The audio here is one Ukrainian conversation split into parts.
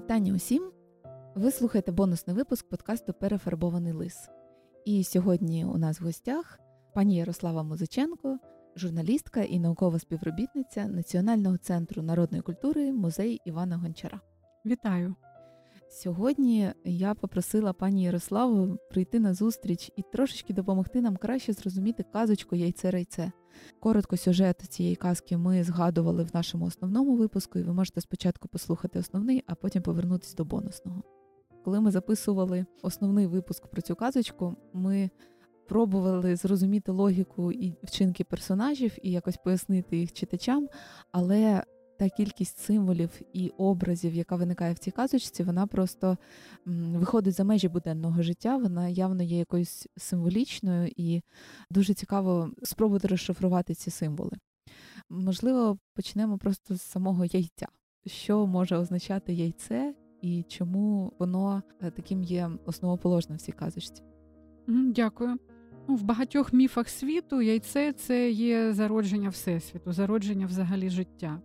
Вітання усім! Ви слухаєте бонусний випуск подкасту Перефарбований лис. І сьогодні у нас в гостях пані Ярослава Музиченко, журналістка і наукова співробітниця Національного центру народної культури музей Івана Гончара. Вітаю! Сьогодні я попросила пані Ярославу прийти на зустріч і трошечки допомогти нам краще зрозуміти казочку яйце райце. Коротко сюжет цієї казки ми згадували в нашому основному випуску, і ви можете спочатку послухати основний, а потім повернутися до бонусного. Коли ми записували основний випуск про цю казочку, ми пробували зрозуміти логіку і вчинки персонажів і якось пояснити їх читачам, але та кількість символів і образів, яка виникає в цій казочці, вона просто виходить за межі буденного життя. Вона явно є якоюсь символічною і дуже цікаво спробувати розшифрувати ці символи. Можливо, почнемо просто з самого яйця. Що може означати яйце і чому воно е, таким є основоположним в цій казочці? Дякую. Ну, В багатьох міфах світу яйце це є зародження Всесвіту, зародження взагалі життя.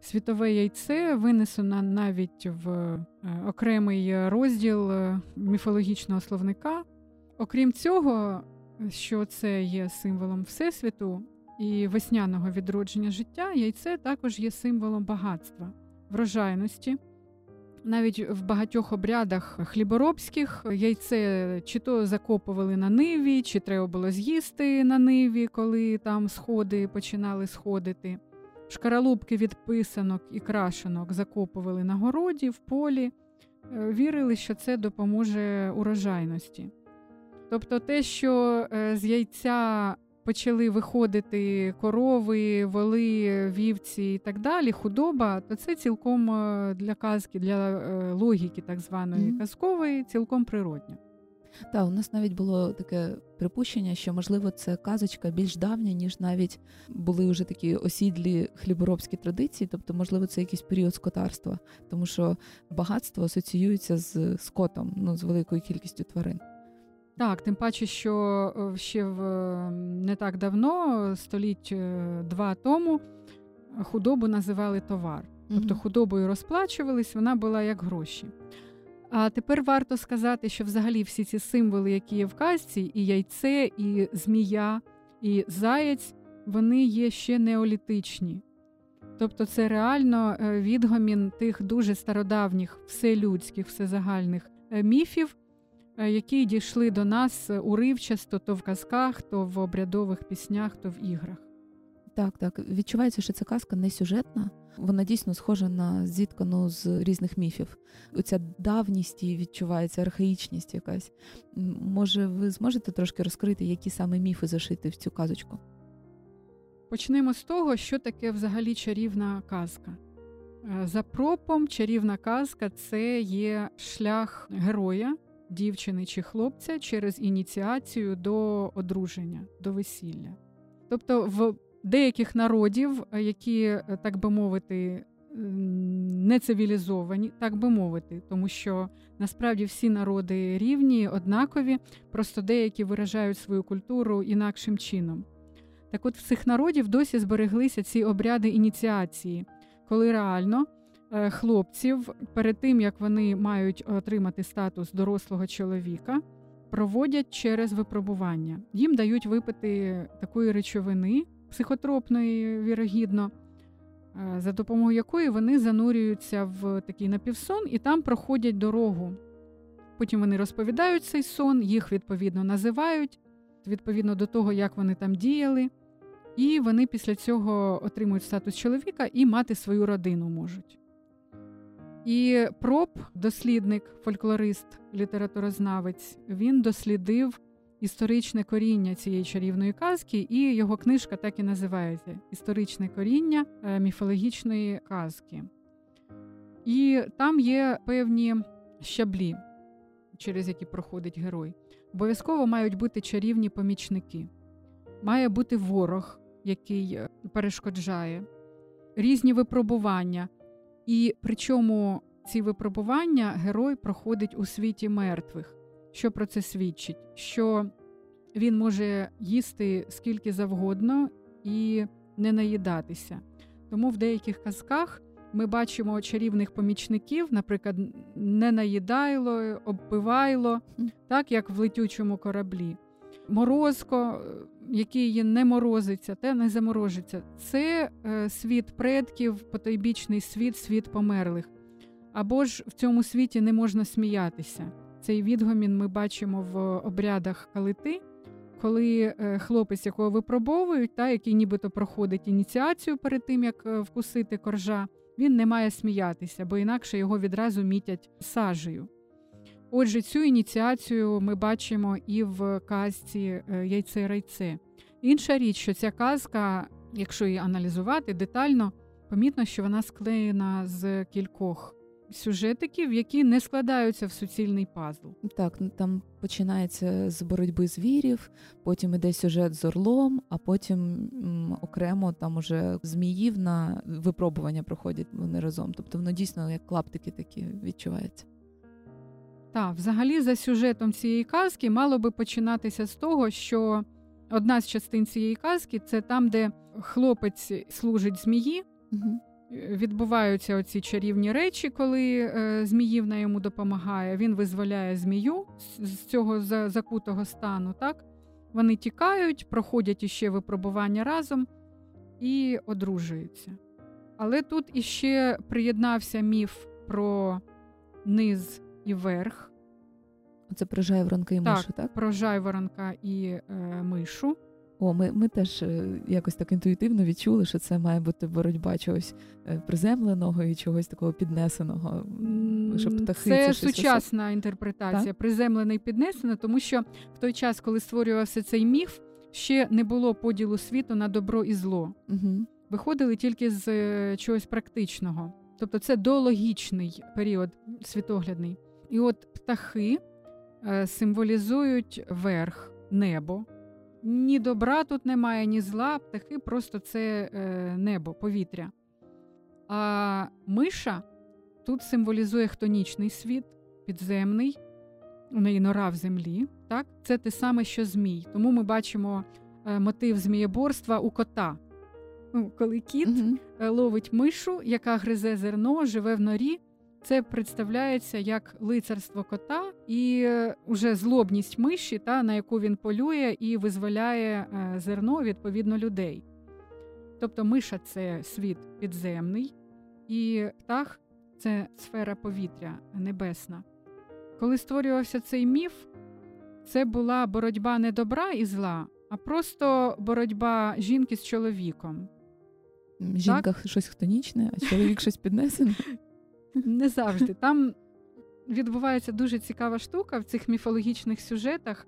Світове яйце винесено навіть в е, окремий розділ е, міфологічного словника. Окрім цього, що це є символом Всесвіту і весняного відродження життя, яйце також є символом багатства, врожайності. Навіть в багатьох обрядах хліборобських яйце чи то закопували на ниві, чи треба було з'їсти на ниві, коли там сходи починали сходити. Шкаралупки від писанок і крашенок закопували на городі, в полі, е, вірили, що це допоможе урожайності. Тобто те, що е, з яйця почали виходити корови, воли, вівці і так далі, худоба, то це цілком е, для казки, для логіки так званої mm-hmm. казкової, цілком природньо. Так, у нас навіть було таке припущення, що можливо це казочка більш давня, ніж навіть були вже такі осідлі хліборобські традиції, тобто, можливо, це якийсь період скотарства, тому що багатство асоціюється з скотом, ну з великою кількістю тварин. Так, тим паче, що е, ще в не так давно, століть е, два тому, худобу називали товар. Тобто худобою розплачувались, вона була як гроші. А тепер варто сказати, що взагалі всі ці символи, які є в казці, і яйце, і змія, і заєць, вони є ще неолітичні. Тобто це реально е, відгомін тих дуже стародавніх, вселюдських, всезагальних е, міфів, е, які дійшли до нас уривчасто то в казках, то в обрядових піснях, то в іграх. Так, так. Відчувається, що ця казка не сюжетна. Вона дійсно схожа на зіткану з різних міфів. Оця давність і відчувається, архаїчність якась. Може, ви зможете трошки розкрити, які саме міфи зашити в цю казочку? Почнемо з того, що таке взагалі чарівна казка. Е, за пропом, чарівна казка це є шлях героя, дівчини чи хлопця через ініціацію до одруження, до весілля. Тобто, в деяких народів, е, які, е, так би мовити, не цивілізовані, так би мовити, тому що насправді всі народи рівні, однакові, просто деякі виражають свою культуру інакшим чином. Так от в цих народів досі збереглися ці обряди ініціації, коли реально е, хлопців перед тим як вони мають отримати статус дорослого чоловіка, проводять через випробування. Їм дають випити такої речовини, психотропної, вірогідно, е, за допомогою якої вони занурюються в такий напівсон і там проходять дорогу. Потім вони розповідають цей сон, їх відповідно називають, відповідно до того, як вони там діяли. І вони після цього отримують статус чоловіка і мати свою родину можуть. І проб, дослідник, фольклорист, літературознавець, він дослідив історичне коріння цієї чарівної казки, і його книжка так і називається Історичне коріння е, міфологічної казки. І там є певні щаблі, через які проходить герой. Обов'язково мають бути чарівні помічники, має бути ворог, який е, перешкоджає, різні випробування. І причому ці випробування герой проходить у світі мертвих. Що про це свідчить? Що він може їсти скільки завгодно і не наїдатися. Тому в деяких казках ми бачимо чарівних помічників, наприклад, не наїдайло, обпивайло, так як в летючому кораблі. Морозко, який не морозиться, те не заморожиться. Це е, світ предків, потойбічний світ, світ померлих. Або ж в цьому світі не можна сміятися. Цей відгомін ми бачимо в обрядах калити, коли е, хлопець, якого випробовують, та який нібито проходить ініціацію перед тим, як е, вкусити коржа, він не має сміятися, бо інакше його відразу мітять сажею. Отже, цю ініціацію ми бачимо і в казці е, Яйце райце. Інша річ, що ця казка, якщо її аналізувати детально, помітно, що вона склеєна з кількох сюжетиків, які не складаються в суцільний пазл. Так, ну, там починається з боротьби звірів, потім іде сюжет з орлом, а потім м, окремо там уже зміїв на випробування проходять вони разом. Тобто воно дійсно як клаптики такі відчувається. Так, взагалі, за сюжетом цієї казки мало би починатися з того, що одна з частин цієї казки це там, де хлопець служить змії. Угу. Відбуваються оці чарівні речі, коли е, Зміївна йому допомагає. Він визволяє змію з цього закутого стану. Так Вони тікають, проходять іще випробування разом і одружуються. Але тут іще приєднався міф про низ і верх. Це про жайворонка і так, мишу, так? Про жайворонка і е, мишу. О, ми ми теж е, якось так інтуїтивно відчули, що це має бути боротьба чогось е, приземленого і чогось такого піднесеного. Щоб птахи Це, це сучасна висок... інтерпретація, так? приземлене і піднесене, тому що в той час, коли створювався цей міф, ще не було поділу світу на добро і зло. Угу. Виходили тільки з е, чогось практичного. Тобто це доологічний період світоглядний. І от птахи символізують верх, небо. Ні добра тут немає, ні зла, птахи просто це е, небо, повітря. А миша тут символізує хтонічний світ, підземний, у неї нора в землі. Так? Це те саме, що змій. Тому ми бачимо е, мотив змієборства у кота. Ну, Коли кіт угу. ловить мишу, яка гризе зерно, живе в норі, це представляється як лицарство кота і уже злобність миші, та на яку він полює і визволяє е, зерно відповідно людей. Тобто миша це світ підземний, і птах це сфера повітря небесна. Коли створювався цей міф, це була боротьба не добра і зла, а просто боротьба жінки з чоловіком. Жінка так? щось хтонічне, а чоловік щось піднесене. Не завжди. Там відбувається дуже цікава штука в цих міфологічних сюжетах,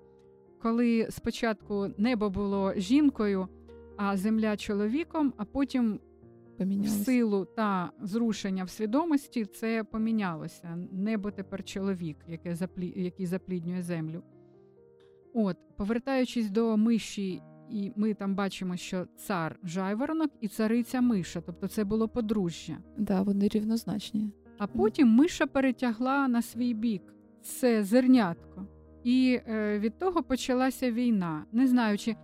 коли спочатку небо було жінкою, а земля чоловіком, а потім в силу та зрушення в свідомості це помінялося. Небо тепер чоловік, яке заплі... який запліднює землю. От, повертаючись до миші, і ми там бачимо, що цар жайворонок і цариця миша, тобто це було подружжя. Да, вони рівнозначні. А потім миша перетягла на свій бік це зернятко. І е, від того почалася війна. Не знаю, чи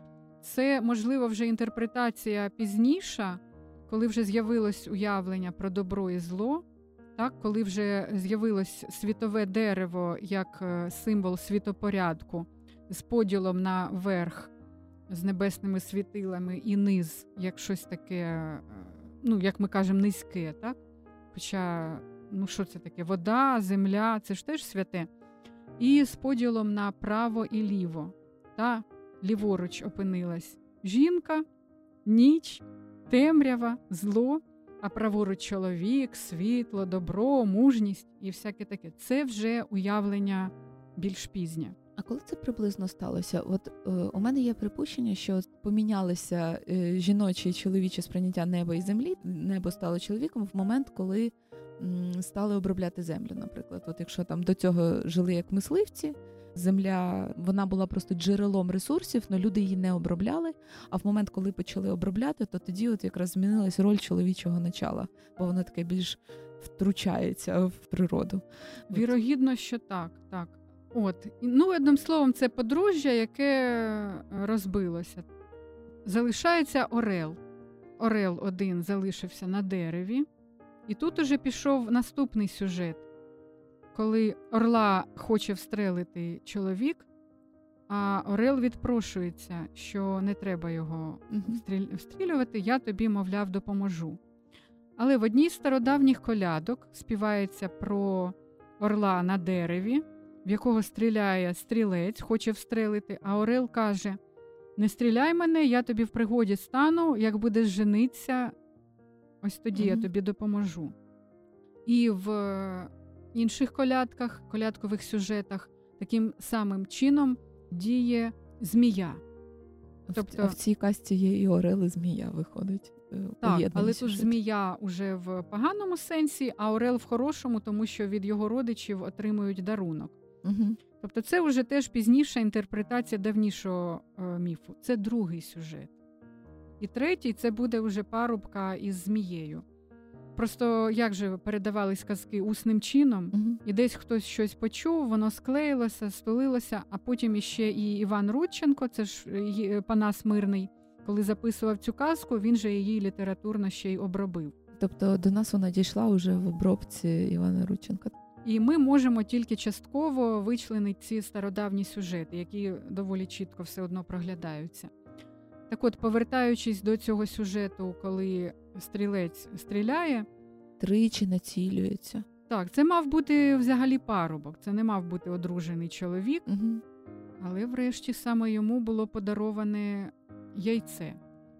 це можливо вже інтерпретація пізніша, коли вже з'явилось уявлення про добро і зло, так, коли вже з'явилось світове дерево як е, символ світопорядку з поділом на верх, з небесними світилами і низ, як щось таке, е, ну, як ми кажемо, низьке. так? Хоча ну що це таке? Вода, земля, це ж теж святе. І з поділом на право і ліво. Та ліворуч опинилась жінка, ніч, темрява, зло, а праворуч чоловік, світло, добро, мужність і всяке таке. Це вже уявлення більш пізнє. А коли це приблизно сталося? От е, у мене є припущення, що помінялися е, жіночі і чоловічі сприйняття неба і землі. Небо стало чоловіком в момент, коли стали обробляти землю. Наприклад, от якщо там до цього жили як мисливці, земля вона була просто джерелом ресурсів, але люди її не обробляли. А в момент, коли почали обробляти, то тоді от якраз змінилась роль чоловічого начала, бо воно таке більш втручається в природу. Вірогідно, що так, так. От ну одним словом, це подружжя, яке розбилося. Залишається Орел. Орел один залишився на дереві І тут уже пішов наступний сюжет, коли орла хоче встрелити чоловік, а Орел відпрошується, що не треба його встрілювати, я тобі, мовляв, допоможу. Але в одній з стародавніх колядок співається про орла на дереві, в якого стріляє стрілець, хоче встрелити, а Орел каже: Не стріляй мене, я тобі в пригоді стану, як будеш жениться, ось тоді mm-hmm. я тобі допоможу. І в інших колядках, колядкових сюжетах, таким самим чином діє змія. Тобто, а в цій касті є і Орел, і змія виходить. Е, так, але тут змія уже в поганому сенсі, а Орел в хорошому, тому що від його родичів отримують дарунок. Угу. Тобто, це вже теж пізніша інтерпретація давнішого е, міфу. Це другий сюжет. І третій це буде вже парубка із змією. Просто як же передавались казки усним чином, угу. і десь хтось щось почув, воно склеїлося, столилося, а потім іще і Іван Рудченко, це ж е, Панас Мирний, коли записував цю казку, він же її літературно ще й обробив. Тобто до нас вона дійшла вже в обробці Івана Рудченка. І ми можемо тільки частково вичленити ці стародавні сюжети, які доволі чітко все одно проглядаються. Так от, повертаючись до цього сюжету, коли стрілець стріляє, тричі націлюється. Так, це мав бути взагалі парубок, це не мав бути одружений чоловік, угу. але врешті саме йому було подароване яйце.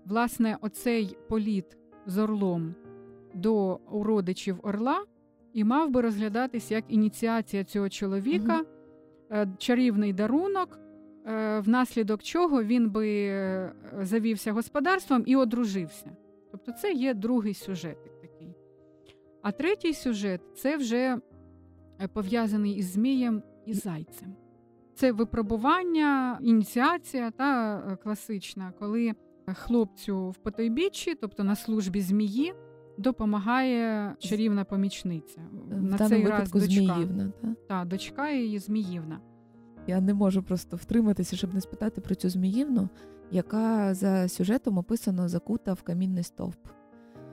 Власне, оцей політ з орлом до уродичів орла і мав би розглядатись як ініціація цього чоловіка, угу. чарівний дарунок. Е, внаслідок чого він би е, завівся господарством і одружився. Тобто це є другий сюжетик такий. А третій сюжет це вже пов'язаний із Змієм і Зайцем. Це випробування, ініціація та класична, коли хлопцю в потойбіччі, тобто на службі змії, допомагає чарівна помічниця. В на цей раз дочка. Зміївна, та? та дочка її Зміївна. Я не можу просто втриматися, щоб не спитати про цю Зміївну, яка за сюжетом описано закута в камінний стовп.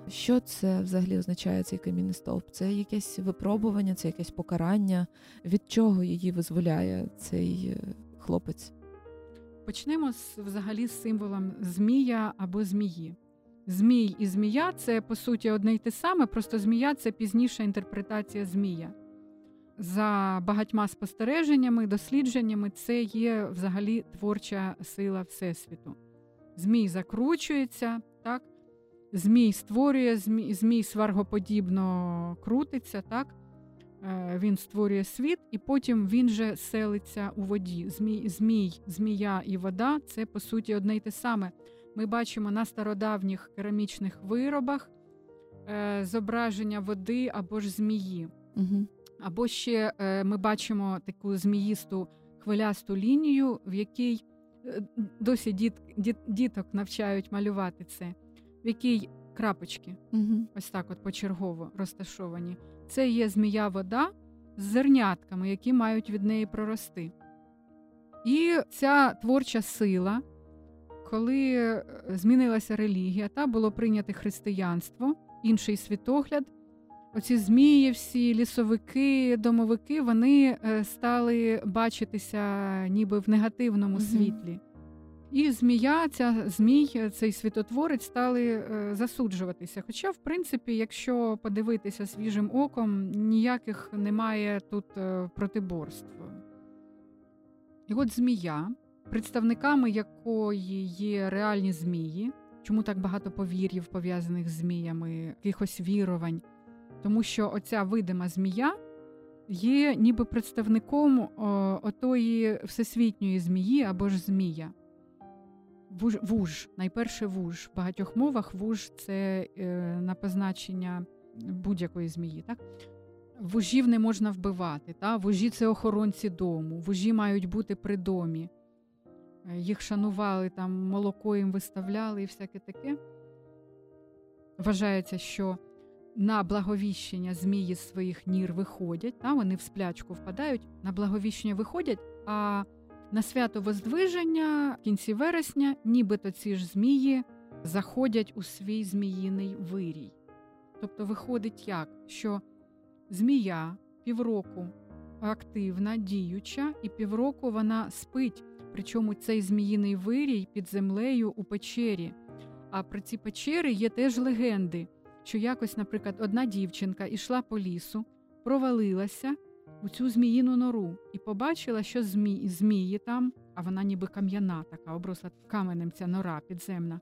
Що це взагалі означає цей камінний стовп? Це якесь випробування, це якесь покарання, від чого її визволяє цей е, хлопець? Почнемо з взагалі з символом змія або змії. Змій і змія це по суті одне й те саме, просто змія це пізніша інтерпретація змія. За багатьма спостереженнями, дослідженнями, це є взагалі творча сила Всесвіту. Змій закручується, так? змій створює, змій, змій сваргоподібно крутиться, так? Е, він створює світ, і потім він же селиться у воді. Змій, змій, змія і вода це по суті одне й те саме. Ми бачимо на стародавніх керамічних виробах е, зображення води або ж змії. Угу. Або ще е, ми бачимо таку зміїсту хвилясту лінію, в якій е, досі діт, діт, діток навчають малювати це, в якій крапочки, угу. ось так от почергово розташовані. Це є змія вода з зернятками, які мають від неї прорости. І ця творча сила, коли е, змінилася релігія, та було прийнято християнство, інший світогляд. Оці змії, всі лісовики, домовики, вони е, стали бачитися ніби в негативному mm-hmm. світлі. І змія, ця змій, цей світотворець стали е, засуджуватися. Хоча, в принципі, якщо подивитися свіжим оком, ніяких немає тут е, протиборств. І от змія, представниками якої є реальні змії, чому так багато повір'їв пов'язаних з зміями, якихось вірувань тому що оця видима змія є ніби представником о, отої всесвітньої змії або ж змія. Вуж, вуж, найперше вуж. В багатьох мовах вуж це е, на позначення будь-якої змії. Так? Вужів не можна вбивати. Та? Вужі це охоронці дому, вужі мають бути при домі. Е, їх шанували, там молоко їм виставляли і всяке таке. Вважається, що на благовіщення змії своїх нір виходять, та, вони в сплячку впадають, на благовіщення виходять, а на свято Воздвиження в кінці вересня, нібито ці ж змії заходять у свій зміїний вирій. Тобто, виходить як, що змія півроку активна, діюча, і півроку вона спить. Причому цей зміїний вирій під землею у печері. А про ці печери є теж легенди, що якось, наприклад, одна дівчинка йшла по лісу, провалилася у цю зміїну нору і побачила, що змі... змії там, а вона ніби кам'яна, така обросла каменем ця нора підземна.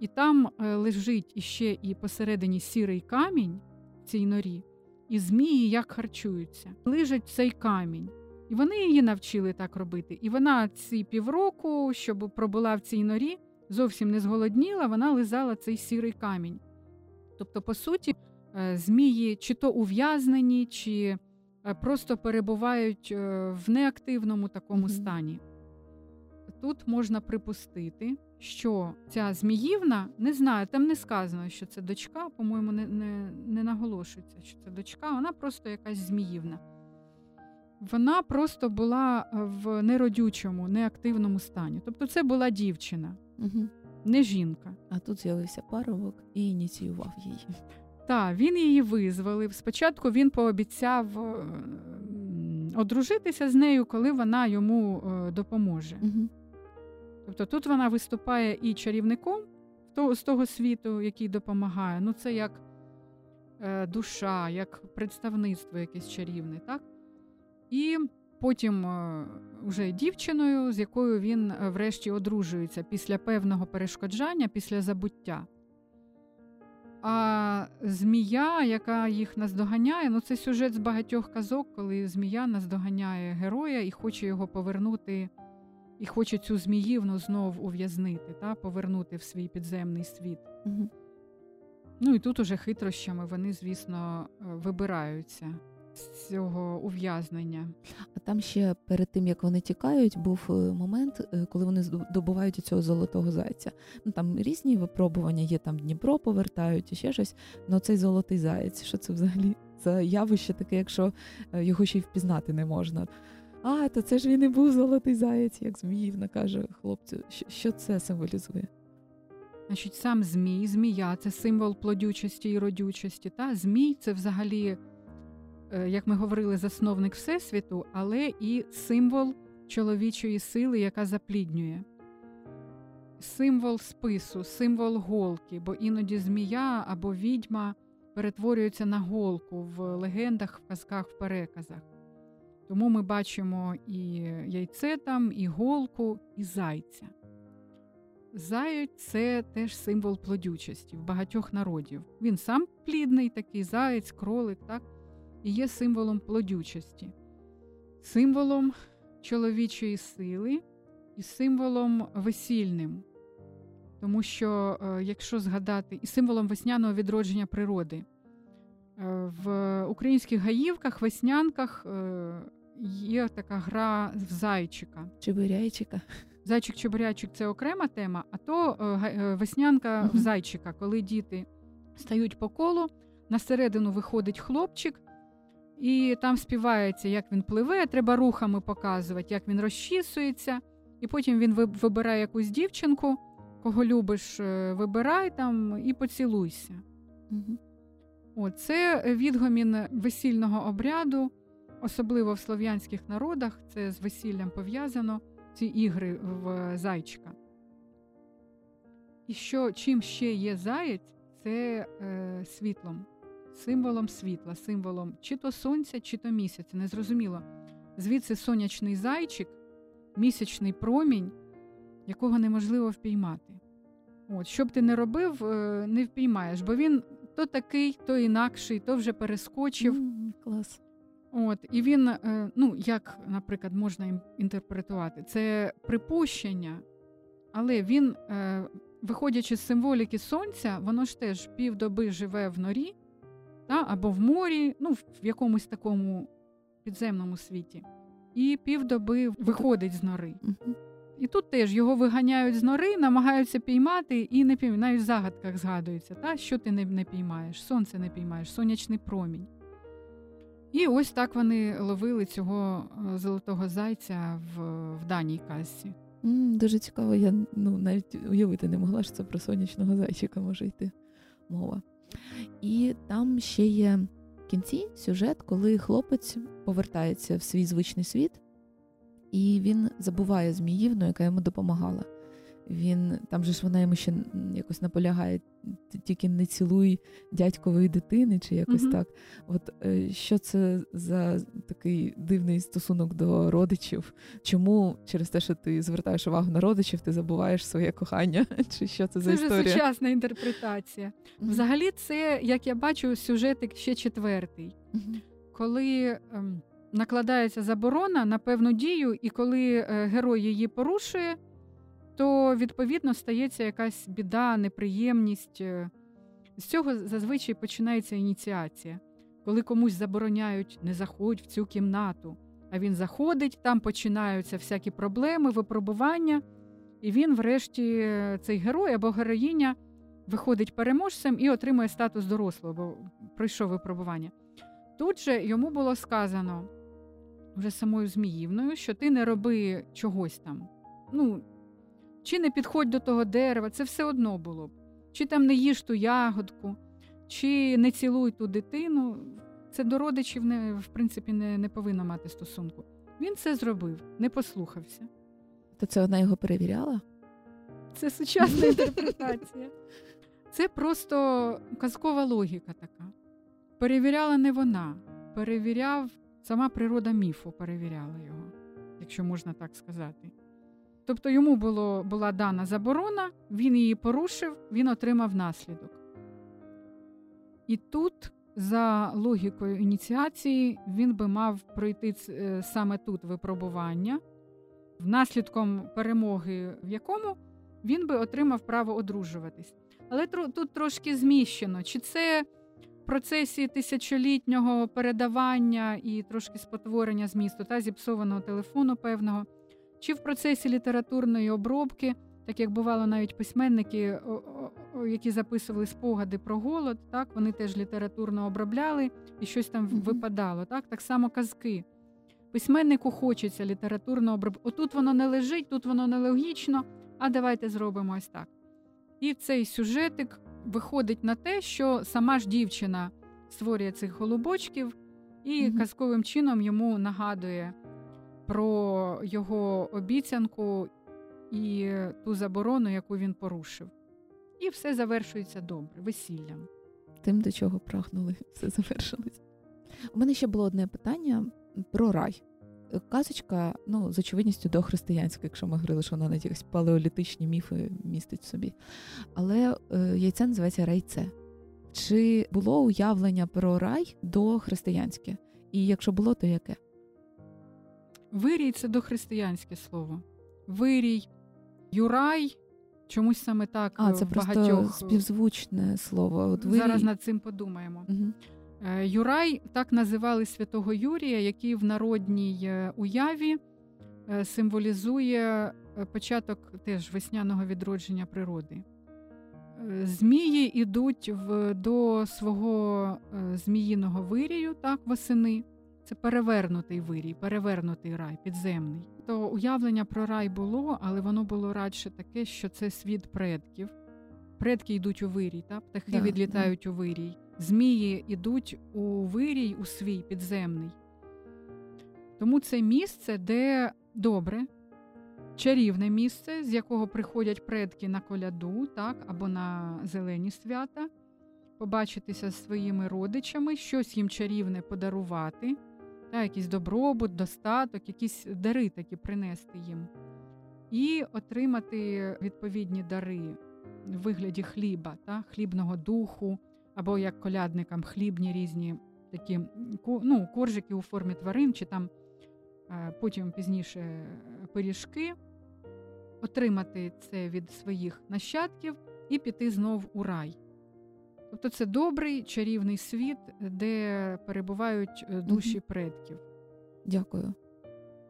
І там е, лежить іще і посередині сірий камінь в цій норі, і змії як харчуються. Лежить цей камінь. І вони її навчили так робити. І вона ці півроку, щоб пробула в цій норі, зовсім не зголодніла, вона лизала цей сірий камінь. Тобто, по суті, е, змії чи то ув'язнені, чи е, просто перебувають е, в неактивному такому стані. Тут можна припустити, що ця Зміївна, не знаю, там не сказано, що це дочка, по-моєму, не не, не наголошується, що це дочка, вона просто якась Зміївна. Вона просто була в неродючому, неактивному стані. Тобто, це була дівчина, угу. Не жінка. А тут з'явився парубок і ініціював її. Так, він її визволив. Спочатку він пообіцяв одружитися з нею, коли вона йому допоможе. Угу. Тобто тут вона виступає і чарівником з того світу, який допомагає. Ну, це як е, душа, як представництво якесь чарівне, так? І потім е, вже дівчиною, з якою він е, врешті одружується після певного перешкоджання, після забуття. А змія, яка їх наздоганяє, ну це сюжет з багатьох казок, коли змія наздоганяє героя і хоче його повернути і хоче цю зміївну знов ув'язнити, та, повернути в свій підземний світ. Угу. Ну і тут уже хитрощами вони, звісно, е, вибираються з цього ув'язнення. А там ще перед тим як вони тікають, був е, момент, е, коли вони добувають цього золотого зайця. Ну там різні випробування є, там Дніпро повертають і ще щось. Ну цей золотий заєць, що це взагалі за явище таке, якщо його ще й впізнати не можна. А, то це ж він і був золотий заєць, як Зміївна каже хлопцю. Що це символізує? Значить, сам Змій, змія це символ плодючості і родючості. Та? Змій це взагалі, е, як ми говорили, засновник Всесвіту, але і символ чоловічої сили, яка запліднює. Символ спису, символ голки, бо іноді змія або відьма перетворюються на голку в легендах, в казках, в переказах. Тому ми бачимо і яйце там, і голку, і зайця. Заєць це теж символ плодючості в багатьох народів. Він сам плідний, такий заєць, кролик, так? І є символом плодючості, символом чоловічої сили і символом весільним. Тому що, е, якщо згадати, і символом весняного відродження природи. Е, в українських гаївках, веснянках е, є така гра в зайчика. Чебиряйчика. Зайчик-чебурячик це окрема тема, а то веснянка в зайчика, коли діти стають по колу, на середину виходить хлопчик, і там співається, як він пливе, треба рухами показувати, як він розчісується, і потім він вибирає якусь дівчинку, кого любиш, е, вибирай там і поцілуйся. Uh-huh. О, це відгомін весільного обряду особливо в слов'янських народах, це з весіллям пов'язано, ці ігри в зайчика. І що чим ще є заєць, це е, світлом, символом світла, символом чи то сонця, чи то місяця. Незрозуміло. Звідси сонячний зайчик, місячний промінь, якого неможливо впіймати. От, Що б ти не робив, е, не впіймаєш, бо він то такий, то інакший, то вже перескочив. Mm, клас. От і він, е, ну як, наприклад, можна інтерпретувати, це припущення, але він, е, виходячи з символіки сонця, воно ж теж півдоби живе в норі та, або в морі, ну в якомусь такому підземному світі, і півдоби виходить з нори. І тут теж його виганяють з нори, намагаються піймати, і не піймають. Навіть в загадках згадується, та що ти не, не піймаєш, сонце не піймаєш, сонячний промінь. І ось так вони ловили цього е, золотого зайця в в даній казці. Mm, дуже цікаво, я ну навіть уявити не могла, що це про сонячного зайчика може йти мова. І там ще є в кінці сюжет, коли хлопець повертається в свій звичний світ, і він забуває Зміївну, яка йому допомагала. Він там же ж вона йому ще якось наполягає, тільки не цілуй дядькової дитини, чи якось mm-hmm. так. От е, що це за такий дивний стосунок до родичів? Чому через те, що ти звертаєш увагу на родичів, ти забуваєш своє кохання? Чи що це, це за історія? Це сучасна інтерпретація. Mm-hmm. Взагалі, це, як я бачу, сюжетик ще четвертий, mm-hmm. коли. Ем... Накладається заборона на певну дію, і коли е, герой її порушує, то відповідно стається якась біда, неприємність. Е, з цього зазвичай починається ініціація. Коли комусь забороняють, не заходь в цю кімнату, а він заходить, там починаються всякі проблеми, випробування, і він, врешті, цей герой або героїня виходить переможцем і отримує статус дорослого, бо пройшов випробування. Тут же йому було сказано вже самою Зміївною, що ти не роби чогось там. Ну, чи не підходь до того дерева, це все одно було б. Чи там не їж ту ягодку, чи не цілуй ту дитину. Це до родичів не, в принципі не, не повинно мати стосунку. Він це зробив, не послухався. То це вона його перевіряла? Це сучасна інтерпретація. Це просто казкова логіка така. Перевіряла не вона, перевіряв сама природа міфу, перевіряла його, якщо можна так сказати. Тобто йому було, була дана заборона, він її порушив, він отримав наслідок. І тут, за логікою ініціації, він би мав пройти е, саме тут випробування, внаслідком перемоги, в якому він би отримав право одружуватись. Але тут трошки зміщено. Чи це в процесі тисячолітнього передавання і трошки спотворення змісту та зіпсованого телефону певного чи в процесі літературної обробки, так як бувало навіть письменники, які записували спогади про голод, так вони теж літературно обробляли і щось там mm-hmm. випадало. Так так само казки. Письменнику хочеться літературно обробити. Отут воно не лежить, тут воно нелогічно, а давайте зробимо ось так. І цей сюжетик виходить на те, що сама ж дівчина створює цих голубочків і mm-hmm. казковим чином йому нагадує про його обіцянку і ту заборону, яку він порушив. І все завершується добре, весіллям. Тим, до чого прагнули, все завершилось. У мене ще було одне питання про рай. Казочка, ну, з очевидністю дохристиянська, якщо ми говорили, що вона навіть якісь палеолітичні міфи містить в собі. Але е, яйце називається райце. Чи було уявлення про рай дохристиянське? І якщо було, то яке? Вирій це дохристиянське слово. Вирій, Юрай. Чомусь саме так а, це багатьох... просто співзвучне слово. От вирій... Зараз над цим подумаємо. Угу. Юрай так називали святого Юрія, який в народній е, уяві е, символізує початок теж весняного відродження природи. Змії йдуть в, до свого зміїного вирію так, восени. Це перевернутий вирій, перевернутий рай, підземний. То уявлення про рай було, але воно було радше таке, що це світ предків. Предки йдуть у вирій, та? птахи да, відлітають да. у вирій. Змії йдуть у вирій у свій підземний. Тому це місце, де добре, чарівне місце, з якого приходять предки на коляду, так, або на зелені свята, побачитися з своїми родичами, щось їм чарівне подарувати та, якийсь добробут, достаток, якісь дари такі принести їм, і отримати відповідні дари в вигляді хліба, та, хлібного духу, або як колядникам хлібні різні такі ну, коржики у формі тварин, чи там е, потім пізніше пиріжки, отримати це від своїх нащадків і піти знов у рай. Тобто це добрий чарівний світ, де перебувають е, душі предків. Дякую.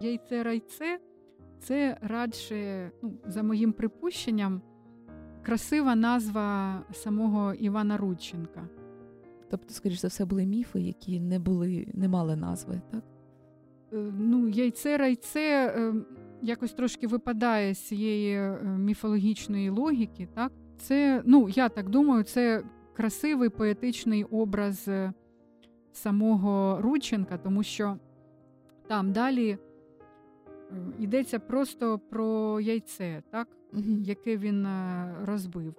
Яйце райце це радше, ну, за моїм припущенням, красива назва самого Івана Рудченка. Тобто, скоріш за все, були міфи, які не були, не мали назви, так? Е, ну, яйце райце е, якось трошки випадає з цієї міфологічної логіки, так? Це, ну, я так думаю, це красивий поетичний образ е, самого Рудченка, тому що там далі е, йдеться просто про яйце, так? Угу. яке він е, розбив.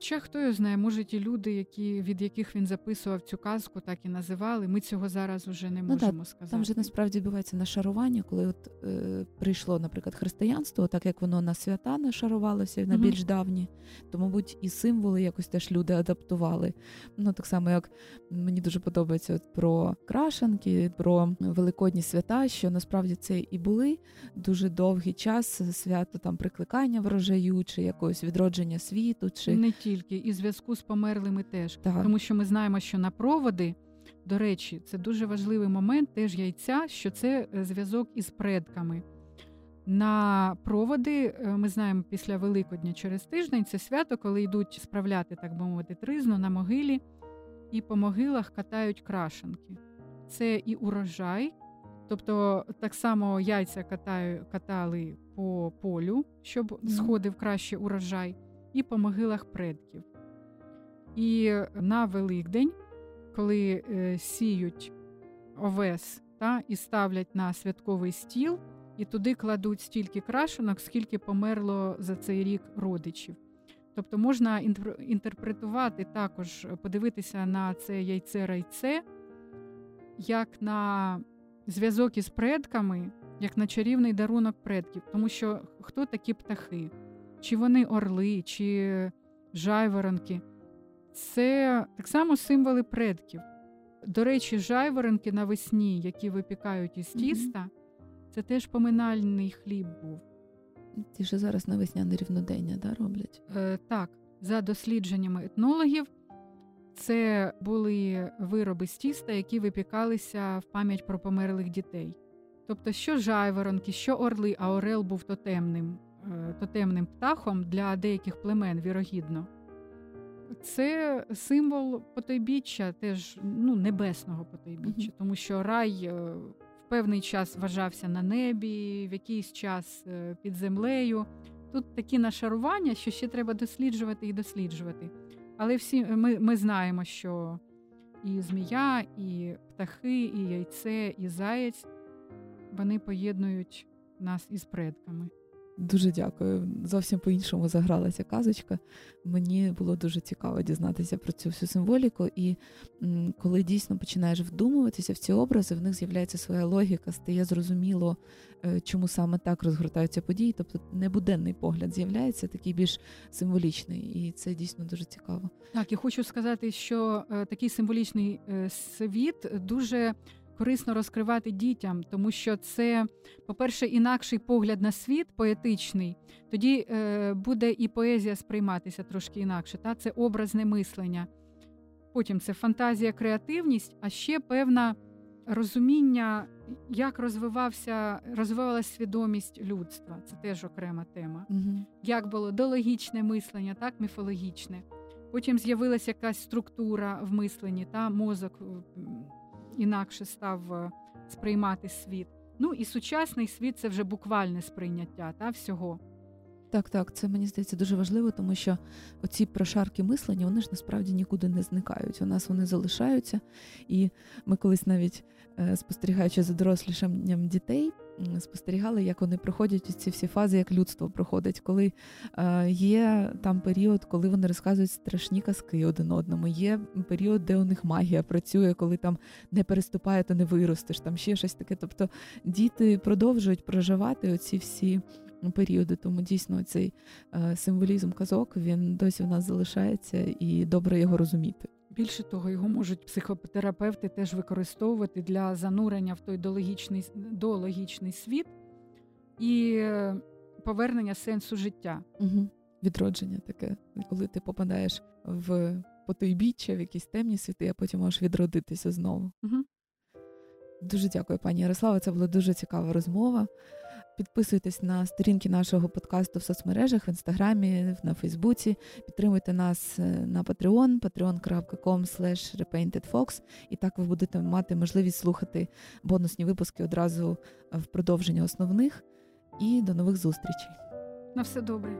Ще хто його знає, може ті люди, які, від яких він записував цю казку, так і називали. Ми цього зараз вже не Ну, можемо сказати. Там же насправді відбувається нашарування, коли от е, прийшло, наприклад, християнство, так як воно на свята нашарувалося на більш давні, то, мабуть, і символи якось теж люди адаптували. Ну так само, як мені дуже подобається от про крашанки, про великодні свята, що насправді це і були дуже довгий час свято там прикликання врожаю, чи якогось відродження світу, чи Не тільки, і зв'язку з померлими теж. Так. Тому що ми знаємо, що на проводи, до речі, це дуже важливий момент теж яйця, що це е, зв'язок із предками. На проводи е, ми знаємо після Великодня через тиждень це свято, коли йдуть справляти, так би мовити, тризну на могилі, і по могилах катають крашенки. Це і урожай, тобто так само яйця катаю, катали по полю, щоб сходив краще урожай, і по могилах предків. І на Великдень, коли е, сіють овес та, і ставлять на святковий стіл, і туди кладуть стільки крашенок, скільки померло за цей рік родичів. Тобто можна інтерпретувати також, подивитися на це яйце-райце, як на зв'язок із предками, як на чарівний дарунок предків. Тому що хто такі птахи? Чи вони орли, чи жайворонки? Це так само символи предків. До речі, жайворонки навесні, які випікають із тіста, це теж поминальний хліб був. ті, що зараз на весняне рівнодення да, роблять. Е, так, за дослідженнями етнологів, це були вироби з тіста, які випікалися в пам'ять про померлих дітей. Тобто, що жайворонки, що орли, а орел був тотемним, тотемним птахом для деяких племен, вірогідно. Це символ потойбіччя, теж ну, небесного потойбіччя, тому що рай е, в певний час вважався на небі, в якийсь час е, під землею. Тут такі нашарування, що ще треба досліджувати і досліджувати. Але всі ми, ми знаємо, що і змія, і птахи, і яйце, і заєць вони поєднують нас із предками. Дуже дякую. Зовсім по-іншому загралася казочка. Мені було дуже цікаво дізнатися про цю всю символіку. І коли дійсно починаєш вдумуватися в ці образи, в них з'являється своя логіка, стає зрозуміло, е, чому саме так розгортаються події. Тобто небуденний погляд з'являється, такий більш символічний, і це дійсно дуже цікаво. Так, і хочу сказати, що е, такий символічний е, світ дуже корисно розкривати дітям, тому що це, по-перше, інакший погляд на світ поетичний. Тоді е, буде і поезія сприйматися трошки інакше. Та? Це образне мислення. Потім це фантазія, креативність, а ще певне розуміння, як розвивався, розвивалася свідомість людства. Це теж окрема тема Угу. як було дологічне мислення, так міфологічне. Потім з'явилася якась структура в мисленні, та мозок інакше став е, сприймати світ. Ну і сучасний світ це вже буквальне сприйняття та всього. Так, так, це мені здається дуже важливо, тому що оці прошарки мислення вони ж насправді нікуди не зникають. У нас вони залишаються. І ми колись навіть е, спостерігаючи за дорослішанням дітей, спостерігали, як вони проходять ці всі фази, як людство проходить, коли е, є там період, коли вони розказують страшні казки один одному. Є період, де у них магія працює, коли там не переступає, то не виростеш, там ще щось таке. Тобто діти продовжують проживати оці всі періоди. Тому дійсно цей е, символізм казок він досі в нас залишається і добре його розуміти. Більше того, його можуть психотерапевти теж використовувати для занурення в той дологічний, дологічний світ і е, повернення сенсу життя. Угу. Відродження таке, коли ти попадаєш в потойбіччя, в якісь темні світи, а потім можеш відродитися знову. Угу. Дуже дякую, пані Ярослава. Це була дуже цікава розмова. Підписуйтесь на сторінки нашого подкасту в соцмережах, в інстаграмі, на Фейсбуці. Підтримуйте нас е, на Patreon, patreon.com repaintedfox. І так ви будете мати можливість слухати бонусні випуски одразу в продовження основних. І до нових зустрічей. На все добре.